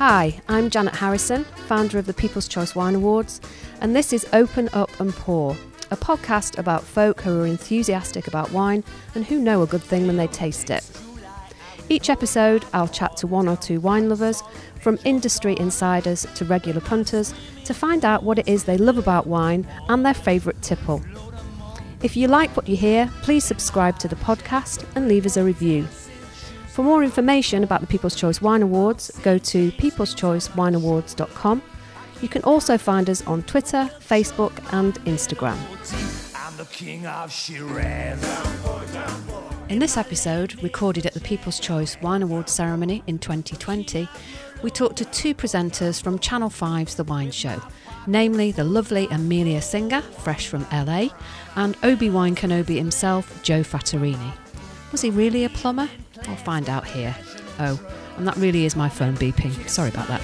Hi, I'm Janet Harrison, founder of the People's Choice Wine Awards, and this is Open Up and Pour, a podcast about folk who are enthusiastic about wine and who know a good thing when they taste it. Each episode, I'll chat to one or two wine lovers, from industry insiders to regular punters, to find out what it is they love about wine and their favourite tipple. If you like what you hear, please subscribe to the podcast and leave us a review. For more information about the People's Choice Wine Awards, go to peopleschoicewineawards.com. You can also find us on Twitter, Facebook, and Instagram. In this episode, recorded at the People's Choice Wine Awards ceremony in 2020, we talked to two presenters from Channel 5's The Wine Show, namely the lovely Amelia Singer, fresh from LA, and Obi-Wan Kenobi himself, Joe Fattorini. Was he really a plumber? I'll find out here. Oh, and that really is my phone beeping. Sorry about that.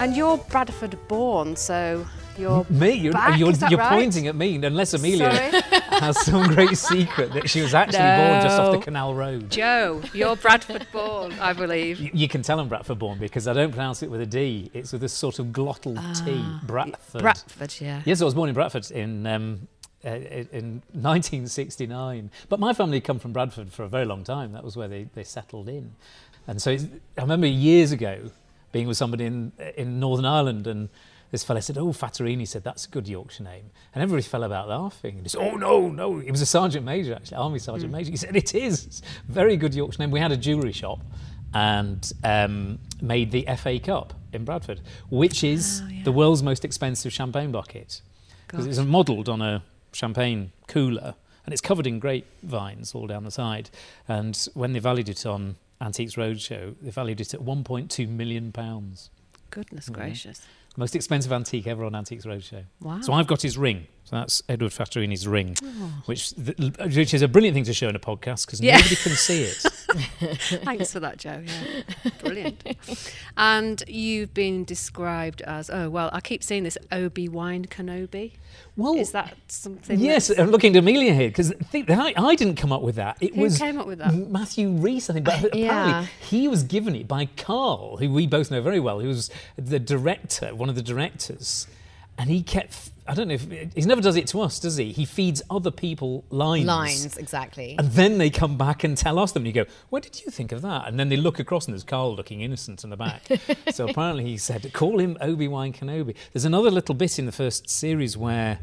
And you're Bradford born, so you're Me? You're, back, you're, you're right? pointing at me, unless Amelia Sorry? has some great secret that she was actually born just off the Canal Road. Joe, you're Bradford born, I believe. You, you can tell I'm Bradford born because I don't pronounce it with a D. It's with a sort of glottal T. Bradford. Bradford, yeah. Yes, I was born in Bradford in um, uh, in 1969. But my family come from Bradford for a very long time. That was where they, they settled in. And so I remember years ago being with somebody in in Northern Ireland and this fella said, "Oh, Fattorini said that's a good Yorkshire name," and everybody fell about laughing. And he said, "Oh no, no, it was a sergeant major actually, army sergeant major." He said, "It is It's very good Yorkshire name." We had a jewellery shop and um, made the FA Cup in Bradford, which is the world's most expensive champagne bucket because it's modelled on a champagne cooler and it's covered in grapevines all down the side. And when they valued it on Antiques Roadshow, they valued it at 1.2 million pounds. Goodness gracious. Most expensive antique ever on Antiques Roadshow. Wow. So I've got his ring. So that's Edward Fattorini's ring, oh. which th- which is a brilliant thing to show in a podcast because Yeah. nobody can see it. Thanks for that, Joe. Yeah, brilliant. and you've been described as oh well, I keep seeing this Obi Wan Kenobi. Well, Is that something? Yes, I'm looking to Amelia here because I, I didn't come up with that. It Who was came up with that? Matthew Rhys, I think. But apparently, he was given it by Carl, who we both know very well, who was the director, one of the directors, and he kept. I don't know if he never does it to us, does he? He feeds other people lines. Lines, exactly. And then they come back and tell us them. And you go, what did you think of that? And then they look across and there's Carl looking innocent in the back. so apparently he said, call him Obi-Wan Kenobi. There's another little bit in the first series where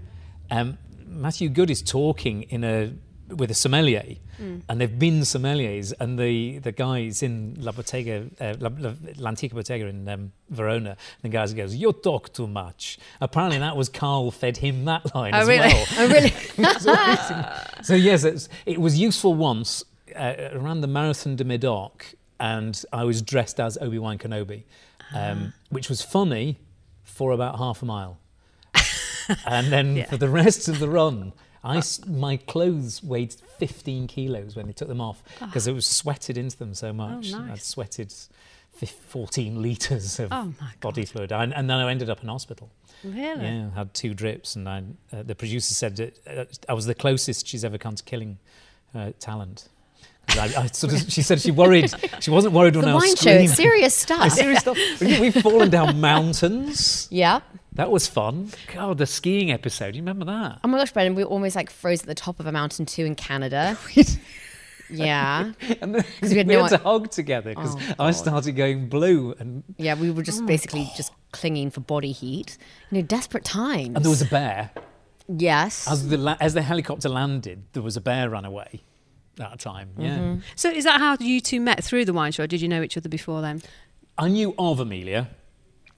um, Matthew Goode is talking in a with a sommelier, and they've been sommeliers, and the, the guys in La Bottega, uh, La, La, L'Antica Bottega in um, Verona, the guys goes, "You talk too much." Apparently, that was Carl fed him that line Oh, as really? well. oh, really? So yes, it's, it was useful once uh, around the Marathon de Medoc, and I was dressed as Obi Wan Kenobi, um, which was funny for about half a mile, and then Yeah. for the rest of the run. I my clothes weighed 15 kilos when they took them off because it was sweated into them so much. Oh, nice. I'd sweated fif- 14 litres of Oh, body fluid. And, and then I ended up in hospital. Really? Yeah, I had two drips, and I, uh, the producer said that uh, I was the closest she's ever come to killing uh, talent. I, I sort of, she said she worried. She wasn't worried when the I was wine show, screaming. it's serious stuff. Serious stuff. We've fallen down mountains. yeah. That was fun. God, the skiing episode. You remember that? Oh my gosh, Brendan, we almost like froze at the top of a mountain too in Canada. yeah. And then we we had had, to hug together because Oh, I started going blue, and Yeah, we were just basically just clinging for body heat. You know, desperate times. and there was a bear. yes. As the la- as the helicopter landed, there was a bear ran away. That time, yeah. Mm-hmm. So is that how you two met through the wine show? Or did you know each other before then? I knew of Amelia.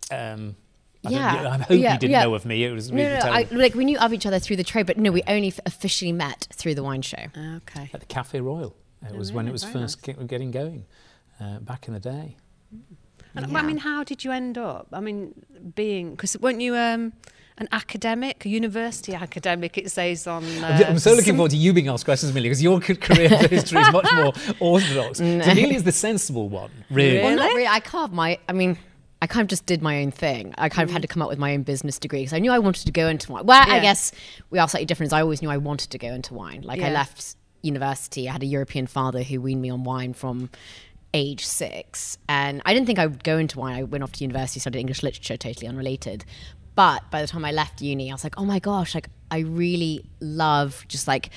Um, I, Yeah, I hope yeah, you didn't yeah. know of me. It was no, really no, no. I, like we knew of each other through the trade, but no, we only officially met through the wine show. Okay. at the Cafe Royal. It was when it was Very first ge- getting going, uh, back in the day. And, I mean, how did you end up? I mean, being because weren't you um, an academic, a university academic? It says on. Uh, I'm so looking forward to you being asked questions, Amelia, because your c- career history is much more orthodox. So is the sensible one, really. Well, not really. I carved my. I mean, I kind of just did my own thing. I kind of had mm. to come up with my own business degree because I knew I wanted to go into wine. Well, I guess we are slightly different. I always knew I wanted to go into wine. Like I left university, I had a European father who weaned me on wine from age six, and I didn't think I would go into wine. I went off to university, studied English literature, totally unrelated. But by the time I left uni, I was like, oh my gosh, like I really love just like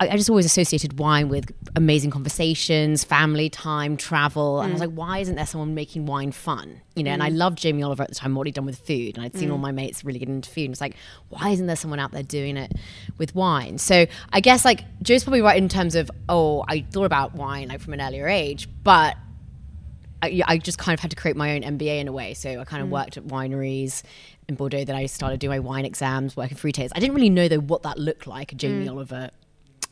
I, I just always associated wine with amazing conversations, family time, travel. And I was mm. like, why isn't there someone making wine fun? You know, and I mm. loved Jamie Oliver at the time, what he'd done with food. And I'd seen all mm. my mates really get into food. And it's like, why isn't there someone out there doing it with wine? So I guess like Joe's probably right in terms of, oh, I thought about wine like from an earlier age, but I, I just kind of had to create my own MBA in a way. So I kind of worked at wineries in Bordeaux. Then I started doing my wine exams, working for retailers. I didn't really know though what that looked like, a Jamie Oliver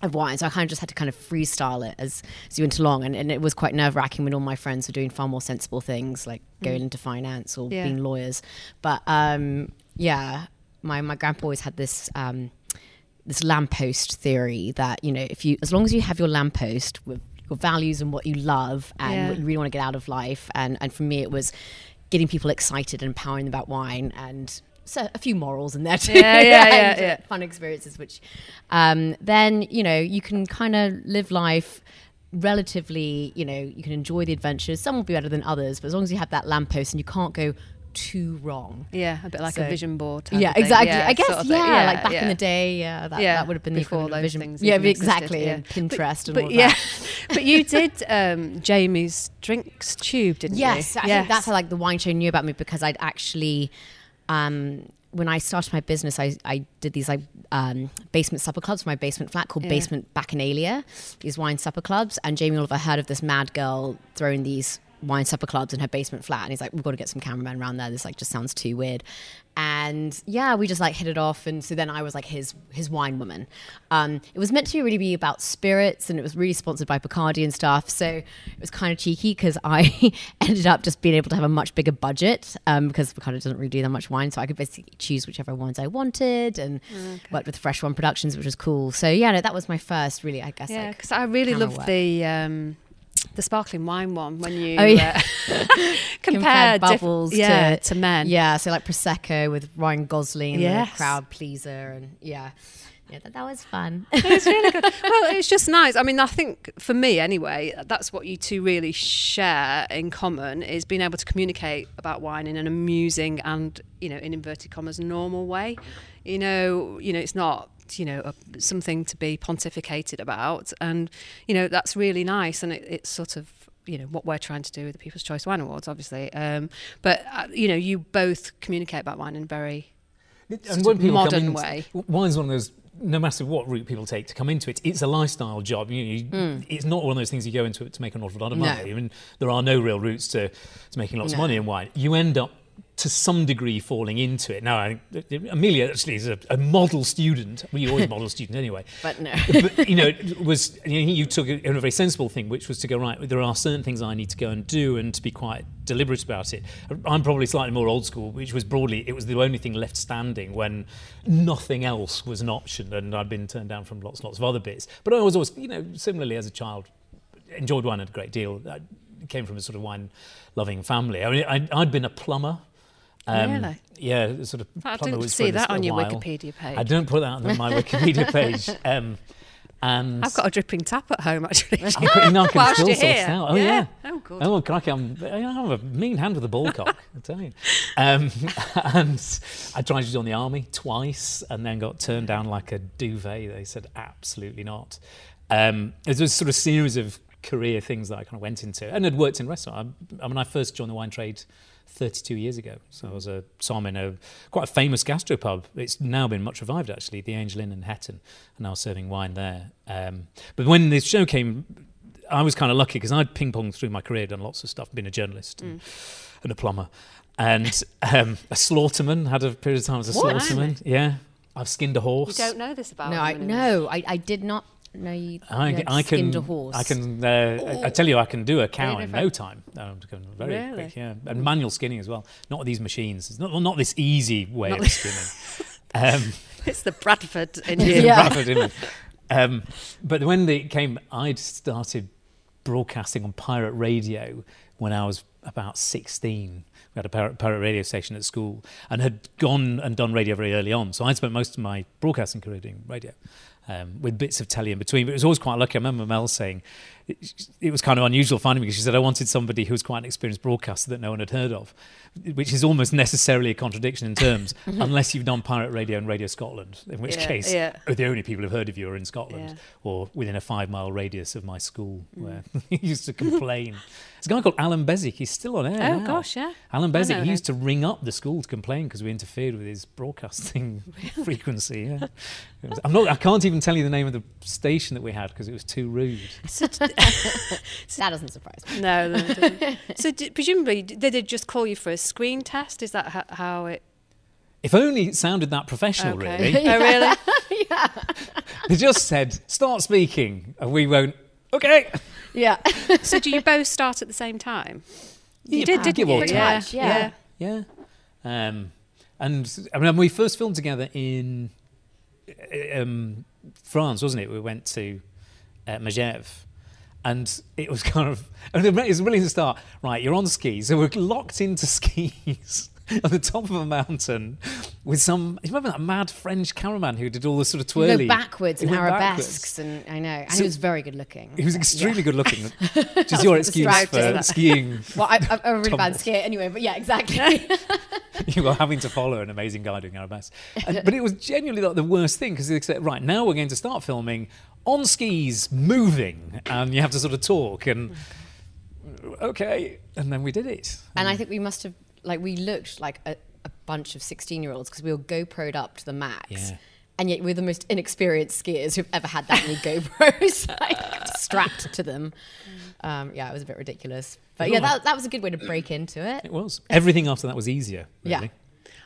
of wine. So I kind of just had to kind of freestyle it as, as you went along. And, and it was quite nerve wracking when all my friends were doing far more sensible things like going into finance or Yeah. being lawyers. But um, yeah, my, my grandpa always had this. Um, this lamppost theory that you know if you as long as you have your lamppost with your values and what you love and Yeah. what you really want to get out of life and and for me it was getting people excited and empowering them about wine and so a few morals in there too Yeah, yeah, yeah, uh, yeah. fun experiences which um, then you know you can kind of live life relatively you know you can enjoy the adventures some will be better than others but as long as you have that lamppost and you can't go too wrong Yeah, a bit like So- a vision board. yeah, exactly. Yeah, I guess sort of yeah, thing. like back in the day, yeah, that, Yeah, that would have been before those vision. things yeah, existed, exactly. yeah. And Pinterest and But all yeah, that. but you did um, Jamie's drinks tube, didn't you? Yes, you? I think that's how like the wine show knew about me because I'd actually, um, when I started my business, I, I did these like um, basement supper clubs for my basement flat called Yeah. Basement Bacchanalia, these wine supper clubs. And Jamie Oliver heard of this mad girl throwing these wine supper clubs in her basement flat, and he's like, "We've got to get some cameramen around there. This like just sounds too weird." And yeah, we just like hit it off, and so then I was like his his wine woman. Um, it was meant to really be about spirits, and it was really sponsored by Bacardi and stuff. So it was kind of cheeky because I ended up just being able to have a much bigger budget um, because Bacardi doesn't really do that much wine, so I could basically choose whichever wines I wanted, and worked with Fresh One Productions, which was cool. So yeah, no, that was my first really, I guess. Yeah, like, because I really loved work. the um, the sparkling wine one when you Oh, yeah. uh, compared compared diff- bubbles yeah, to, to men. Yeah, so like prosecco with Ryan Gosling and Yes. the crowd pleaser, and yeah, yeah, that, that was fun. it was really good. Well, it's just nice. I mean, I think for me anyway, that's what you two really share in common is being able to communicate about wine in an amusing and, you know, in inverted commas, normal way. You know, you know, it's not you know a, something to be pontificated about, and you know that's really nice, and it, it's sort of you know what we're trying to do with the People's Choice Wine Awards, obviously. Um, but uh, you know, you both communicate about wine in a very and when people modern come into, way. wine's one of those. No matter what route people take to come into it, it's a lifestyle job. You, you, It's not one of those things you go into it to make an awful lot of No. money. I mean, there are no real routes to, to making lots of money in wine. You end up to some degree falling into it. Now, I, Amelia actually is a, a model student. Well, you're always a model student anyway. But no. but you know, it was you, know, you took a, a very sensible thing, which was to go right. There are certain things I need to go and do, and to be quite deliberate about it. I'm probably slightly more old school, which was broadly it was the only thing left standing when nothing else was an option, and I'd been turned down from lots lots of other bits. But I was always, you know, similarly as a child, enjoyed wine a great deal. I came from a sort of wine-loving family. I mean, I, I'd been a plumber. Really? Yeah, sort of. I didn't see that on your while. Wikipedia page. I don't put that on my Wikipedia page. Um, and I've got a dripping tap at home actually. I'm pretty knocking Whilst still here. out. Oh yeah. Oh good. Oh, crikey, I'm, I have a mean hand with a ball cock, I tell you. Um, and I tried to join the army twice and then got turned down like a duvet. They said absolutely not. Um, it was sort of series of career things that I kind of went into and had worked in restaurant. I, I mean, I first joined the wine trade 32 years ago. So I was a som in a quite a famous gastropub. It's now been much revived actually, the Angel Inn in Hetton, and now serving wine there. Um, but when this show came, I was kind of lucky because I'd ping ponged through my career, done lots of stuff, been a journalist and, and a plumber, and um, a slaughterman. Had a period of time as a What? slaughterman. Yeah, I've skinned a horse. You don't know this about no, him I, anymore. no, I, I did not know you. I, you I can, skinned a horse. I can. Uh, I, I tell you, I can do a cow in no time. Um, very Really? quick, yeah. And manual skinning as well. Not with these machines. It's not, not this easy way Not of skinning. Um, It's the Bradford in you. Yeah. Bradford image. Um, but when they came, I'd started broadcasting on pirate radio when I was about 16. We had a pirate, pirate radio station at school and had gone and done radio very early on. So I'd spent most of my broadcasting career doing radio um, with bits of telly in between. But it was always quite lucky. I remember Mel saying it, it was kind of unusual finding me because she said I wanted somebody who was quite an experienced broadcaster that no one had heard of, which is almost necessarily a contradiction in terms, unless you've done pirate radio and Radio Scotland, in which Yeah, case yeah. the only people who've heard of you are in Scotland Yeah. Mm. or within a five mile radius of my school where he used to complain. There's a guy called Alan Beswick. He's still on air. Oh, now. gosh, yeah. Alan Beswick. He used to ring up the school to complain because we interfered with his broadcasting frequency. Yeah. Was- I'm not. I can't even tell you the name of the station that we had because it was too rude. That doesn't surprise me. No, no, it doesn't. so d- presumably they did just call you for a screen test. Is that ho- how it? If only it sounded that professional, Okay. really. Oh, really? Yeah. They just said, "Start speaking," and we won't. Okay. Yeah. so do you both start at the same time? You Yeah, did, didn't give or you? take. Yeah, Much, yeah. Yeah. Um, and I mean, when we first filmed together in uh, um, France, wasn't it? We went to uh, Megève. And it was kind of, I mean, it was really the start. Right, you're on skis. So we're locked into skis at the top of a mountain with some, you remember that mad French cameraman who did all the sort of You twirly? go backwards and arabesques, backwards. and I know. And So- he was very good looking. He was Yeah. extremely good looking, which is your excuse for skiing. Well, I, I'm a really bad Tumbles. skier anyway, but yeah, exactly. you were having to follow an amazing guy doing arabesque. And, but it was genuinely like the worst thing because they said, right, now we're going to start filming on skis, moving, and you have to sort of talk and okay, and then we did it. and I think we must have, like, we looked like a, a bunch of 16 year olds because we were GoPro'd up to the max. Yeah. And yet we're the most inexperienced skiers who've ever had that many GoPros like, strapped to them. Um, yeah, it was a bit ridiculous. But yeah, that, that was a good way to break into it. It was. Everything after that was easier. Yeah. Really.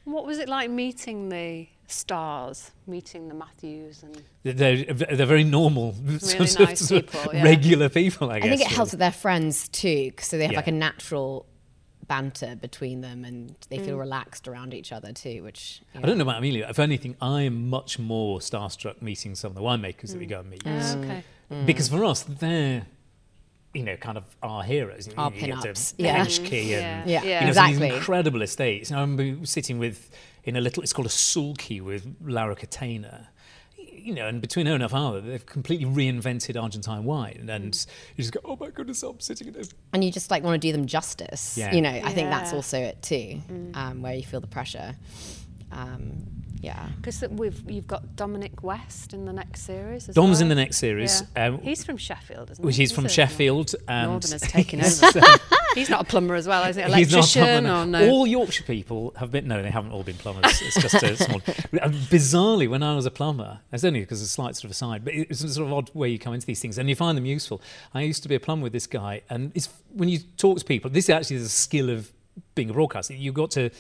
What was it like meeting the stars, meeting the Matthews and They're, they're very normal, sort of- nice people, yeah. regular people, I guess. I think it really. helps with their friends too, so they have like a natural banter between them and they feel Mm. relaxed around each other too, which you I don't know about Amelia. If anything, I am much more starstruck meeting some of the winemakers that we mm. go and meet. Oh, okay. Mm. Because for us, they're, you know, kind of our heroes. Our know, you pin-ups, yeah. Henschke and Yeah, you know, exactly. these incredible estates. And I remember sitting with in a little, it's called a sulky with Laura Catena. You know, and between her and her father, they've completely reinvented Argentine wine, and Mm. you just go, "Oh my goodness, I'm sitting in this." and you just like want to do them justice. Yeah. You know, I think that's also it too, um, where you feel the pressure. Um, yeah. Because we've you've got Dominic West in the next series. As Dom's well. in the next series, Yeah. um, he's from Sheffield, isn't which he? is from a Sheffield. And Northerners taking he's, over. um, He's not a plumber as well, is he? He's not a Electrician plumber, or no. no? All Yorkshire people have been. No, they haven't all been plumbers. It's just a small. Bizarrely, when I was a plumber, it's only because it's a slight sort of aside, but it's a sort of odd way you come into these things and you find them useful. I used to be a plumber with this guy, and it's when you talk to people. This is actually is a skill of being a broadcaster. You've got to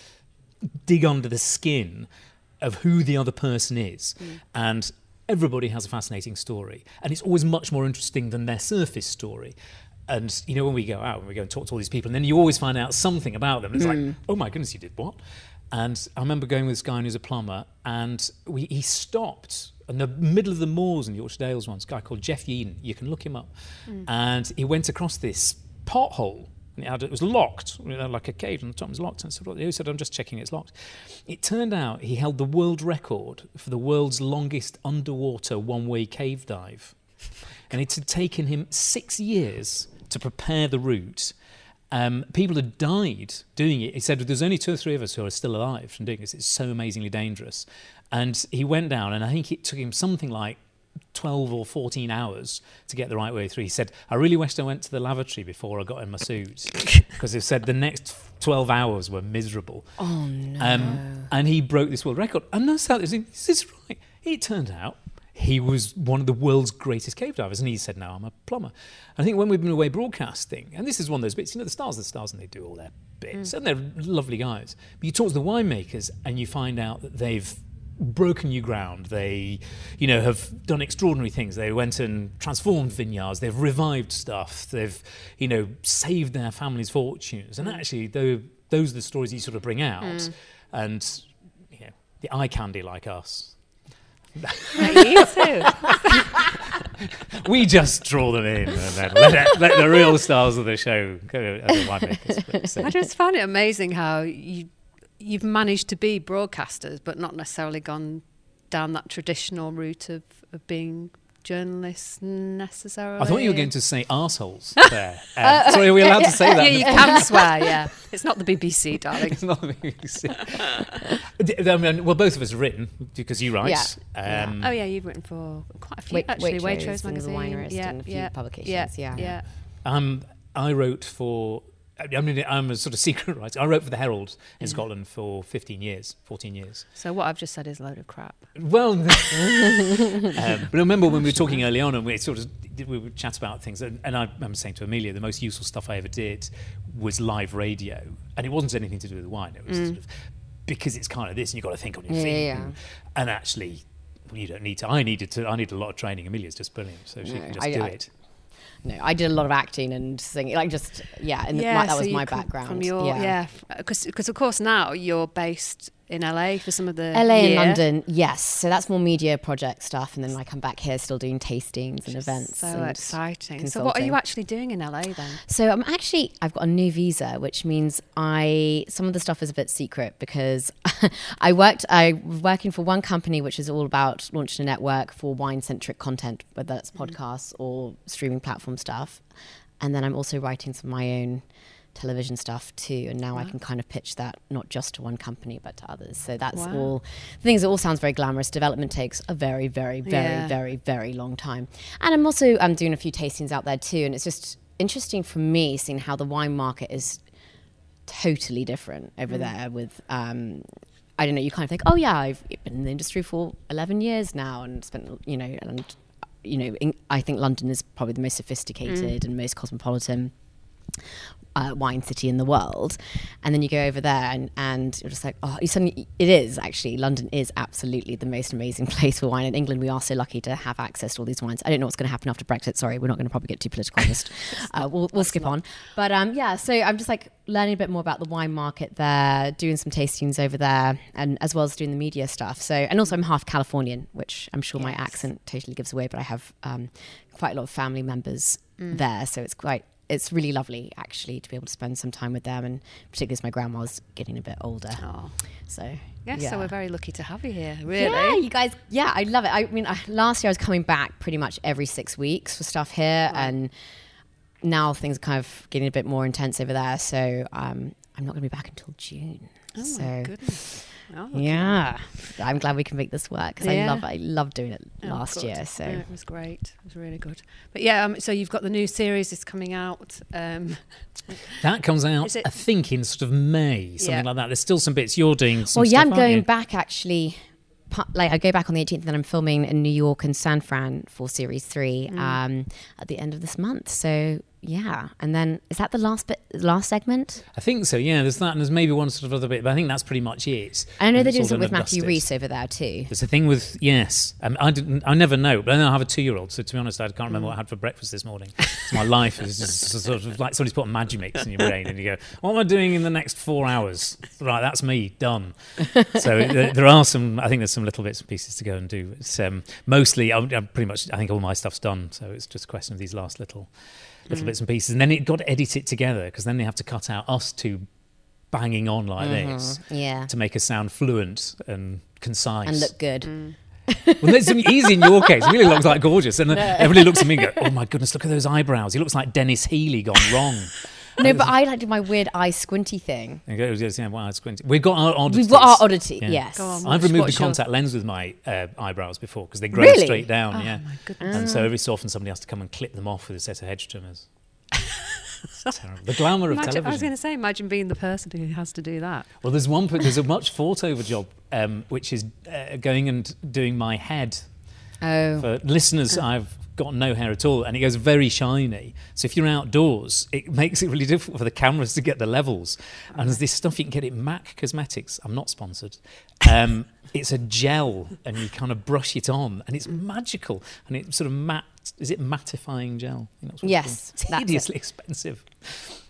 dig under the skin of who the other person is, hmm. and everybody has a fascinating story, and it's always much more interesting than their surface story. And you know, when we go out and we go and talk to all these people, and then you always find out something about them. It's like, hmm. oh my goodness, you did what? And I remember going with this guy who's a plumber, and we, he stopped in the middle of the moors in the Yorkshire Dales once. A guy called Geoff Yeadon. You can look him up. Hmm. And he went across this pothole. And it, had, it was locked, you know, like a cave, and the top was locked. And what? He said, I'm just checking it's locked. It turned out he held the world record for the world's longest underwater one way cave dive. And it had taken him six years to prepare the route. Um, people had died doing it. He said, There's only two or three of us who are still alive from doing this. It's so amazingly dangerous. And he went down, and I think it took him something like 12 or 14 hours to get the right way through. He said, I really wished I went to the lavatory before I got in my suit because he said the next 12 hours were miserable. Oh no. Um, and he broke this world record. And sat there thinking, is this right? It turned out he was one of the world's greatest cave divers. And he said, now I'm a plumber. I think when we've been away broadcasting, and this is one of those bits, you know, the stars are the stars and they do all their bits. And they're lovely guys. But you talk to the winemakers and you find out that they've broken new ground. They, you know, have done extraordinary things. They went and transformed vineyards. They've revived stuff. They've, you know, saved their families' fortunes. And mm. actually, though, those are the stories you sort of bring out. Mm. And, you know, the eye candy like us. You too. we just draw them in and then let, it, let the real stars of the show go winemakers. I just find it amazing how you you've managed to be broadcasters, but not necessarily gone down that traditional route of, of being journalists necessarily. I thought you were going to say assholes there. Um, sorry, are we allowed to say that? Yeah, you can swear. Yeah, it's not the BBC, darling. It's not the BBC. D- I mean, well, both of us have written because you write. Yeah. Um, Oh yeah, you've written for quite a few Wait- actually. Waitrose Waitrose and The magazine, Winerist yeah, and a few yeah, publications, yeah. yeah. Um, I wrote for. I mean, I'm a sort of secret writer. I wrote for the Herald in Mm. Scotland for 15 years, 14 years. So what I've just said is a load of crap. Well, um, but I remember when we were talking early on, and we sort of we would chat about things, and, and I remember saying to Amelia, the most useful stuff I ever did was live radio, and it wasn't anything to do with wine. It was sort of because it's kind of this, and you've got to think on your Yeah, feet, yeah. And, and actually. You don't need to. I needed to. I need a lot of training. Amelia's just brilliant, so she No, can just I- do I- it. No, I did a lot of acting and singing, like just yeah, and like, that so was my background. From your, yeah, because of course now you're based in LA for some of the LA and. London, yes. So that's more media project stuff, and then like I come back here still doing tastings and events. So and exciting. So what are you actually doing in LA then? So I'm actually I've got a new visa, which means I some of the stuff is a bit secret because I worked I was working for one company which is all about launching a network for wine centric content, whether that's mm-hmm. podcasts or streaming platform stuff, and then I'm also writing some of my own television stuff too and now I can kind of pitch that not just to one company but to others. So that's Wow. all the things it all sounds very glamorous. Development takes a very very very Yeah. very very long time. And I'm also I'm doing a few tastings out there too and it's just interesting for me seeing how the wine market is totally different over there with um I don't know you kind of think oh yeah I've been in the industry for 11 years now and spent you know and you know in, I think London is probably the most sophisticated and most cosmopolitan uh, wine city in the world, and then you go over there and, and you're just like, oh, you suddenly it is actually London is absolutely the most amazing place for wine. In England, we are so lucky to have access to all these wines. I don't know what's going to happen after Brexit. Sorry, we're not going to probably get too political. Just uh, we'll, we'll skip on. But um, yeah, so I'm just like learning a bit more about the wine market there, doing some tastings over there, and as well as doing the media stuff. So and also I'm half Californian, which I'm sure my accent totally gives away. But I have um, quite a lot of family members there, so it's quite it's really lovely actually to be able to spend some time with them, and particularly as my grandma's getting a bit older. Oh, So yes. yeah. So we're very lucky to have you here. Really. Yeah, you guys. Yeah, I love it. I mean, I, last year I was coming back pretty much every six weeks for stuff here, and now things are kind of getting a bit more intense over there. So um, I'm not going to be back until June. Oh so my goodness. Oh, yeah, I'm glad we can make this work because Yeah. I love I love doing it Oh, last good. year. So Yeah, it was great. It was really good. But yeah, um, so you've got the new series is coming out. Um, That comes out, Is it- I think, in sort of May, something Yeah. like that. There's still some bits you're doing. Some well, yeah, stuff, I'm going back actually. Like I go back on the 18th, and then I'm filming in New York and San Fran for series three Mm. um, at the end of this month. So yeah, and then is that the last bit, last segment? I think so. Yeah, there's that, and there's maybe one sort of other bit, but I think that's pretty much it. I know they're doing something with Matthew. Rhys over there too. There's a thing with yes. Um, I didn't. I never know. But I know I have a two-year-old, so to be honest, I can't remember what I had for breakfast this morning. So my life is just sort of like somebody's put a Magimix in your brain, and you go, "What am I doing in the next four hours?" Right, that's me done. So there, there are some. I think there's some little bits and pieces to go and do. It's um, mostly. I'm, I'm pretty much. I think all my stuff's done. So it's just a question of these last little, little bits and pieces, and then it got to edit it together because then they have to cut out us two banging on like this Yeah, to make us sound fluent and concise and look good. Mm. well, it's easy in your case. He really looks like gorgeous. And then everybody looks at me and go, oh my goodness, look at those eyebrows. He looks like Denis Healey gone wrong. No, but I like did my weird eye squinty thing. And he goes, yes, yeah, wow, it's squinty. We've got our oddities. We've got our oddity. Yeah. Yes. Go on. I've removed what's the your- contact lens with my uh, eyebrows before because they grow Really? straight down. Oh yeah. my goodness. And so every so often somebody has to come and clip them off with a set of hedge trimmers. It's terrible. The glamour of Imagine, I was going to say, imagine being the person who has to do that. Well, there's one. There's a much fought over job, um, which is uh, going and doing my head Oh, For listeners, I've got no hair at all, and it goes very shiny. So if you're outdoors, it makes it really difficult for the cameras to get the levels. And there's this stuff you can get at Mac Cosmetics. I'm not sponsored. Um, it's a gel, and you kind of brush it on, and it's magical. And it sort of matte. Is it mattifying gel? I think it's Yes. It's that's it. expensive.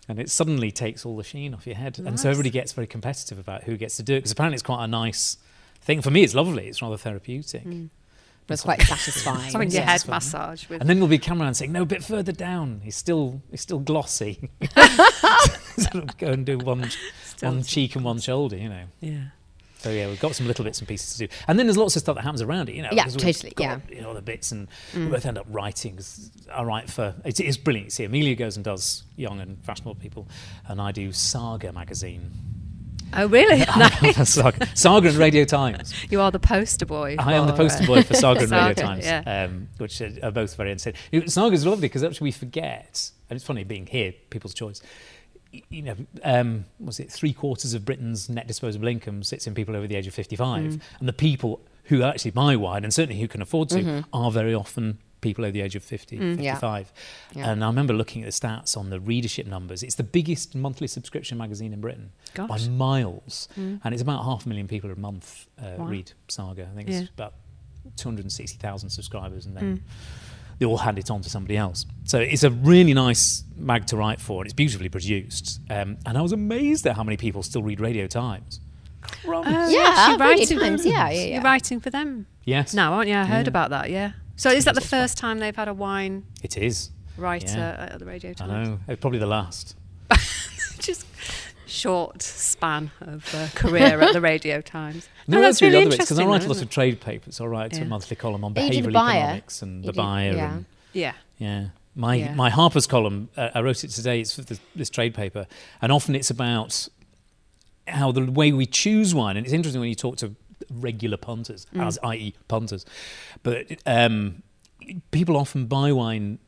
And it suddenly takes all the sheen off your head. And so everybody gets very competitive about who gets to do it. Because apparently it's quite a nice thing. For me, it's lovely. It's rather therapeutic. It was quite satisfying. Having your Yeah. head massage with. And then there'll be a cameraman saying, "No, a bit further down. He's still he's still glossy." sort of go and do one one cheek and one shoulder, you know. yeah. So yeah, we've got some little bits and pieces to do, and then there's lots of stuff that happens around it, you know. Yeah, 'cause we've totally, got, yeah. Mm. You know, the bits, and we both end up writing. I write for it is brilliant. See, Amelia goes and does young and fashionable people, and I do Saga magazine. Oh, really? nice. Saga, Saga and Radio Times. You are the poster boy. I am the poster uh, boy for Saga and Radio Times, yeah. um, which are, are both very entertaining. You is lovely because actually we forget, and it's funny being here, people's choice. You know, um, was it three quarters of Britain's net disposable income sits in people over the age of 55, Mm. and the people who actually buy wine and certainly who can afford to Mm-hmm. are very often people over the age of 50, Mm. 55. Yeah. And I remember looking at the stats on the readership numbers. It's the biggest monthly subscription magazine in Britain by Gosh. miles, and it's about half a million people a month uh, Wow. read Saga. I think Yeah. it's about 260,000 subscribers, and then they all hand it on to somebody else. So it's a really nice mag to write for, and it's beautifully produced. Um, and I was amazed at how many people still read Radio Times. Oh, Yeah, you're Radio writing Times, for, yeah, yeah, yeah. You're writing for them Yes, now, aren't you? I heard Yeah. about that. Yeah. So is that the first time they've had a wine it is. writer Yeah. at the Radio Times? I Times? know. It's probably the last. Just short span of uh, career at the Radio Times. No, Oh, that's that's really really other bits because I write though, a lot isn't of trade papers. I write Yeah. a monthly column on Yeah, you do behavioural economics and You the buyer yeah. and Yeah. Yeah. My Yeah. my Harper's column, uh, I wrote it today. It's for this, this trade paper, and often it's about how the way we choose wine. And it's interesting when you talk to regular punters, Mm. as i.e. punters, but um, people often buy wine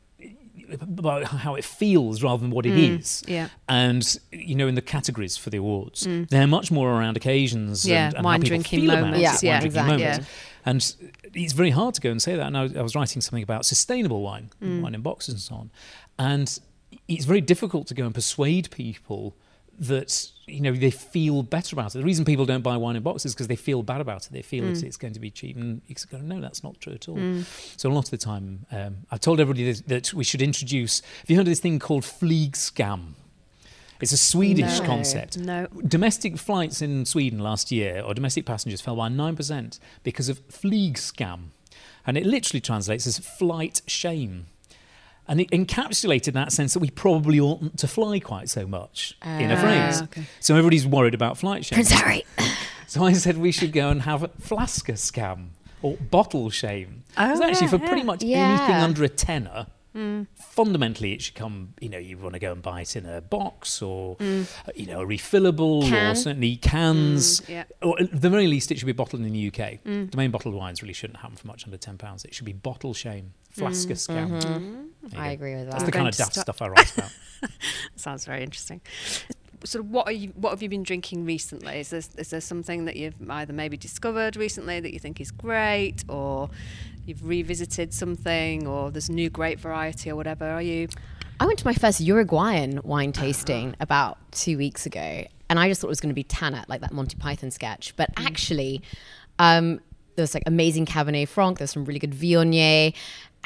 about how it feels rather than what it is. Mm. Yeah. And you know, in the categories for the awards, they're much more around occasions Mm. Yeah, and, and wine how drinking moments. Yeah, yeah, drinking exactly. moments. And it's very hard to go and say that. And I I was writing something about sustainable wine, wine in boxes and so on. And it's very difficult to go and persuade people that you know they feel better about it. The reason people don't buy wine in boxes is because they feel bad about it. They feel it's, it's going to be cheap, and you go, no, that's not true at all. So a lot of the time, um, I've told everybody that, that we should introduce. Have you heard of this thing called Flygskam? It's a Swedish No. concept. No. Domestic flights in Sweden last year, or domestic passengers, fell by 9% because of flygskam. And it literally translates as flight shame. And it encapsulated that sense that we probably oughtn't to fly quite so much in a Ah, phrase. okay. So everybody's worried about flight shame. Harry. So I said we should go and have a flasker scam or bottle shame. Oh, Because actually, yeah, for pretty much Yeah. anything under a tenner, fundamentally it should come. You know, you want to go and buy it in a box or uh, you know a refillable or certainly cans. Mm, yeah. Or at the very least, it should be bottled in the UK. The main bottled wines really shouldn't happen for much under ten pounds. It should be bottle shame, flasker scam. There you I go. agree with that. That's the kind of daft stuff I write about. Sounds very interesting. Sort of, what are you? What have you been drinking recently? Is there is there something that you've either maybe discovered recently that you think is great, or you've revisited something, or there's a new great variety, or whatever? Are you? I went to my first Uruguayan wine tasting about two weeks ago, and I just thought it was going to be Tannat, like that Monty Python sketch. But actually, um, there was like amazing Cabernet Franc. There's some really good Viognier,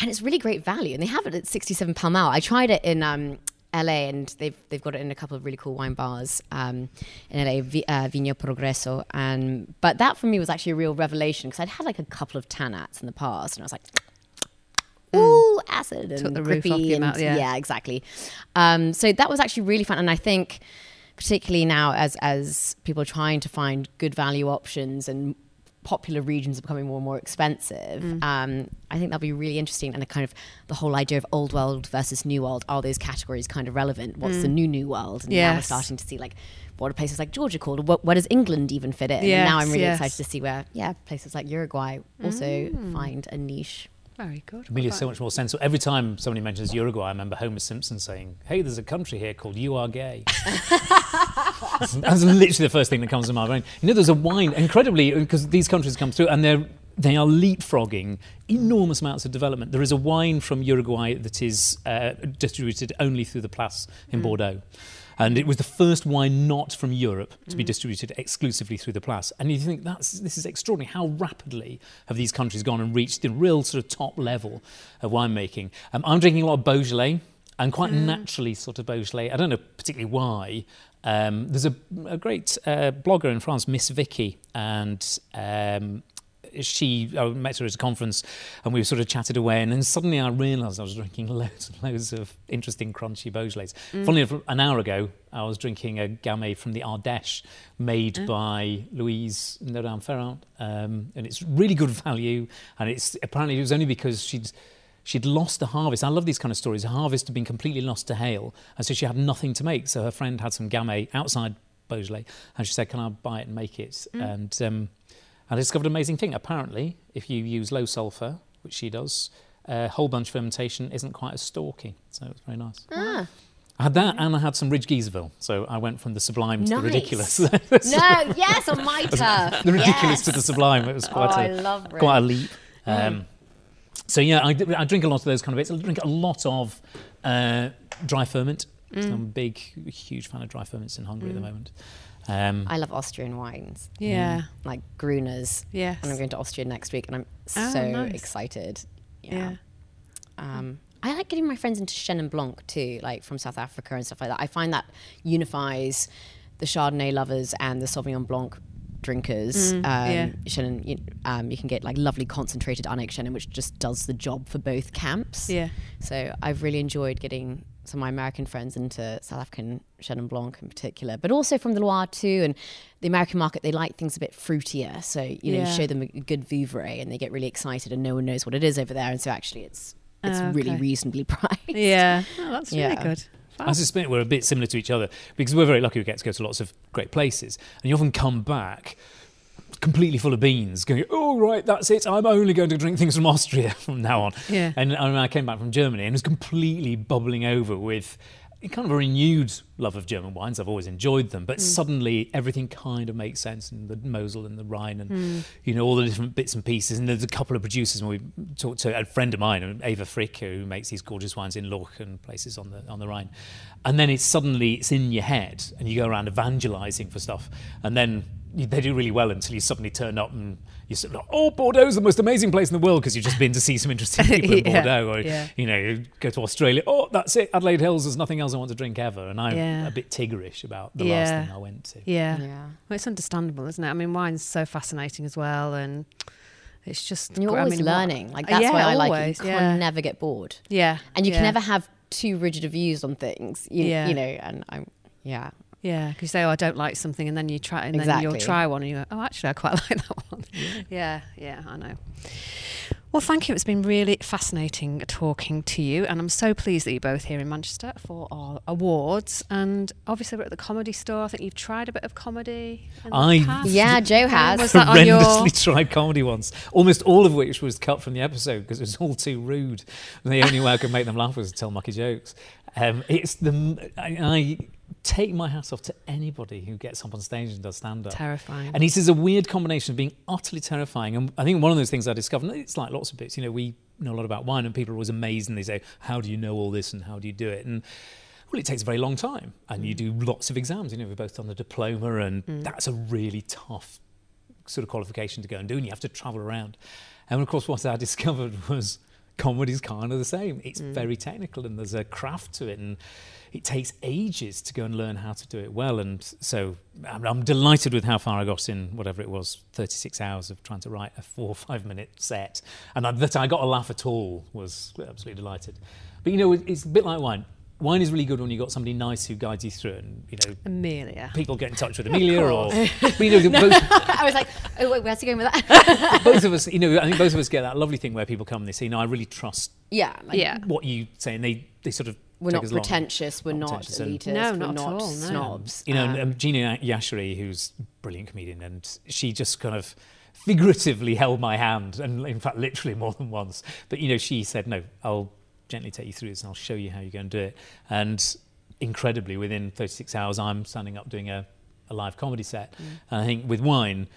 and it's really great value. And they have it at 67 Pall Mall. I tried it in um, LA, and they've they've got it in a couple of really cool wine bars um, in LA, Vi- uh, Vino Progreso. And but that for me was actually a real revelation because I'd had like a couple of Tannats in the past, and I was like. Ooh, acid and Took the roof off and- mouth, yeah. yeah, exactly. Um, so that was actually really fun, and I think particularly now as as people are trying to find good value options and popular regions are becoming more and more expensive. Mm. Um, I think that'll be really interesting, and the kind of the whole idea of old world versus new world. Are those categories kind of relevant? What's the new new world? And now we're Mm. Starting to see like. What are places like Georgia called? What, where does England even fit in? and now I'm really yes. excited to see where, yeah, places like Uruguay also Mm. find a niche. Very good. It Amelia's so much more sensible. Every time somebody mentions Uruguay, I remember Homer Simpson saying, "Hey, there's a country here called You Are Gay." that's, that's literally the first thing that comes to my brain. You know, there's a wine, incredibly, because these countries come through and they're they are leapfrogging enormous amounts of development. There is a wine from Uruguay that is uh, distributed only through the Place in Bordeaux. And it was the first wine not from Europe to be distributed exclusively through the Place. And you think that's this is extraordinary. How rapidly have these countries gone and reached the real sort of top level of winemaking? Um, I'm drinking a lot of Beaujolais, and quite naturally, sort of Beaujolais. I don't know particularly why. Um, there's a, a great uh, blogger in France, Miss Vicky, and um, she, I met her at a conference and we sort of chatted away. And then suddenly I realised I was drinking loads and loads of interesting crunchy Beaujolais. Funnily enough, an hour ago, I was drinking a Gamay from the Ardèche made by Louise Nodan Ferrand. Um, and it's really good value. And it's apparently it was only because she'd she'd lost the harvest. I love these kind of stories. Her harvest had been completely lost to hail, and so she had nothing to make. So her friend had some Gamay outside Beaujolais, and she said, "Can I buy it and make it?" And um, I discovered an amazing thing. Apparently, if you use low sulfur, which she does, uh, whole bunch fermentation isn't quite as stalky. So it was very nice. Ah. I had that, and I had some Ridge Geyserville. So I went from the sublime to the ridiculous. No, yes, on my turf. the ridiculous yes. to the sublime. It was quite Oh, a I love quite a Ridge. leap. Um, so yeah, I drink a lot of those kind of bits. I drink a lot of uh, dry ferment. So I'm a big, huge fan of dry ferments in Hungary at the moment. Um, I love Austrian wines, Yeah. like Gruner's. Yes. And I'm going to Austria next week, and I'm Oh, so nice. excited. Yeah. Yeah. Um, I like getting my friends into Chenin Blanc too, like from South Africa and stuff like that. I find that unifies the Chardonnay lovers and the Sauvignon Blanc drinkers. um, yeah. Chenin, you, um, you can get like lovely concentrated Annex Chenin, which just does the job for both camps. Yeah. So I've really enjoyed getting some of my American friends into South African Chenin Blanc in particular, but also from the Loire too. And the American market, they like things a bit fruitier. So, you know, Yeah. you show them a good Vouvray and they get really excited and no one knows what it is over there. And so actually it's, it's Oh, really reasonably priced. Yeah. Oh, that's really Yeah. good. I suspect we're a bit similar to each other because we're very lucky we get to go to lots of great places, and you often come back completely full of beans, going, "Oh right, that's it. I'm only going to drink things from Austria from now on." Yeah. And I, I came back from Germany and was completely bubbling over with kind of a renewed love of German wines. I've always enjoyed them, but hmm. suddenly everything kind of makes sense in the Mosel and the Rhine and hmm. you know all the different bits and pieces. And there's a couple of producers, and we talked to a friend of mine, Eva Fricke, who makes these gorgeous wines in Lorch and places on the on the Rhine. And then it's suddenly it's in your head, and you go around evangelizing for stuff, and then they do really well until you suddenly turn up and you sort of, oh, Bordeaux's the most amazing place in the world because you've just been to see some interesting people in Yeah, Bordeaux, or yeah. you know, you go to Australia. Oh, that's it, Adelaide Hills. There's nothing else I want to drink ever, and I'm Yeah. a bit tiggerish about the last thing I went to. Yeah. Yeah. Well, it's understandable, isn't it? I mean, wine's so fascinating as well, and it's just. And you're I always mean, what- learning. Like uh, that's Yeah, why I like it. always, You can never get bored. Yeah. And you yeah. can never have too rigid of views on things. You, Yeah. you know, and I'm, yeah. Yeah, because you say, "Oh, I don't like something," and then you try, and then you'll try one, and you go, "Oh, actually, I quite like that one." Yeah, yeah, I know. Well, thank you. It's been really fascinating talking to you, and I'm so pleased that you're both here in Manchester for our awards. And obviously, we're at the comedy store. I think you've tried a bit of comedy. In the I- past. Yeah, Joe has. Was that on your? horrendously tried comedy once, almost all of which was cut from the episode because it was all too rude. And the only way I could make them laugh was to tell mucky jokes. Um, it's the I, I take my hat off to anybody who gets up on stage and does stand up. Terrifying. And he says a weird combination of being utterly terrifying. And I think one of those things I discovered, it's like lots of bits, you know, we know a lot about wine and people are always amazed and they say, How do you know all this and how do you do it? And well, it takes a very long time and you mm. do lots of exams. You know, we've both done the diploma and mm. that's a really tough sort of qualification to go and do, and you have to travel around. And of course, what I discovered was comedy's kind of the same. It's mm. very technical, and there's a craft to it, and it takes ages to go and learn how to do it well. And so I'm, I'm delighted with how far I got in whatever it was, 36 hours of trying to write a four or five minute set, and I, that I got a laugh at all was absolutely delighted. But you know, it's a bit like wine. Wine is really good when you've got somebody nice who guides you through, it and you know, Amelia. people get in touch with Amelia or but, you know, the- both, I was like, oh, wait, where's he going with that? both of us, you know, I think both of us get that lovely thing where people come and they say, "No, I really trust yeah. Like, Yeah. what you say," and they they sort of We're not us along. pretentious. We're Not not, pretentious and- elitist. No, we're not at not all, no. snobs. You know, Um, and, um, Gina Yashere, who's a brilliant comedian, and she just kind of figuratively held my hand, and in fact, literally more than once. But you know, she said, "No, I'll gently take you through this, and I'll show you how you're going to do it." And incredibly, within 36 hours, I'm standing up doing a, a live comedy set. Mm. And I think with wine,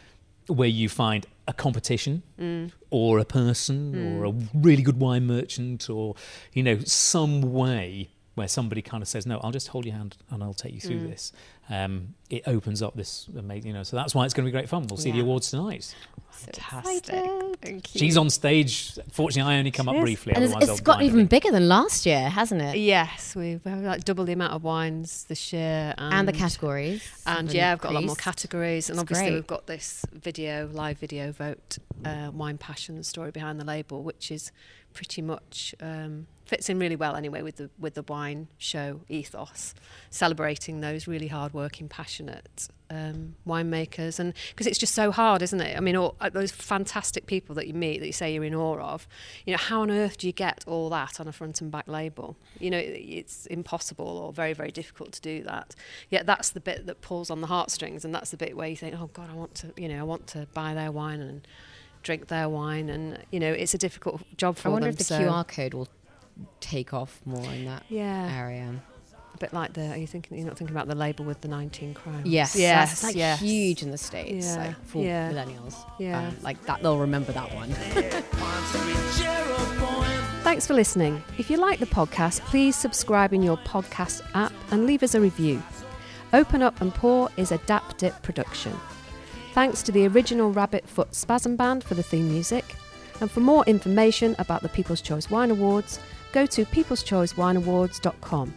where you find a competition mm. or a person mm. or a really good wine merchant or you know some way where somebody kind of says no i'll just hold your hand and i'll take you through this um, it opens up this amazing, you know. So that's why it's going to be great fun. We'll see the awards tonight. Fantastic. Thank you. She's on stage. Fortunately, I only come up is. briefly. And it's, otherwise it's I'll got even everything. bigger than last year, hasn't it? Yes, we've like double the amount of wines this year, and, And the categories. And have yeah, I've got a lot more categories, and That's obviously great. we've got this video, live video vote, uh, wine passion, the story behind the label, which is pretty much um, fits in really well anyway with the with the wine show ethos, celebrating those really hard-working, passionate um, winemakers, and because it's just so hard, isn't it? I mean, all, uh, those fantastic people that you meet that you say you're in awe of, you know, how on earth do you get all that on a front and back label? You know, it- it's impossible or very, very difficult to do that. Yet that's the bit that pulls on the heartstrings, and that's the bit where you think, oh God, I want to, you know, I want to buy their wine and drink their wine, and you know, it's a difficult job for them. I wonder them. if the so- QR code will take off more in that yeah, area. a bit like the. Are you thinking? You're not thinking about the label with the 19 crimes? Yes, yes, that's like yes. huge in the states, Yeah, like for yeah. millennials. Yeah. Um, like that, they'll remember that one. Thanks for listening. If you like the podcast, please subscribe in your podcast app and leave us a review. Open Up and Pour is a Dap Dip production. Thanks to the original Rabbit Foot Spasm Band for the theme music. And for more information about the People's Choice Wine Awards, go to peopleschoicewineawards.com.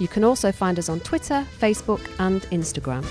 You can also find us on Twitter, Facebook, and Instagram.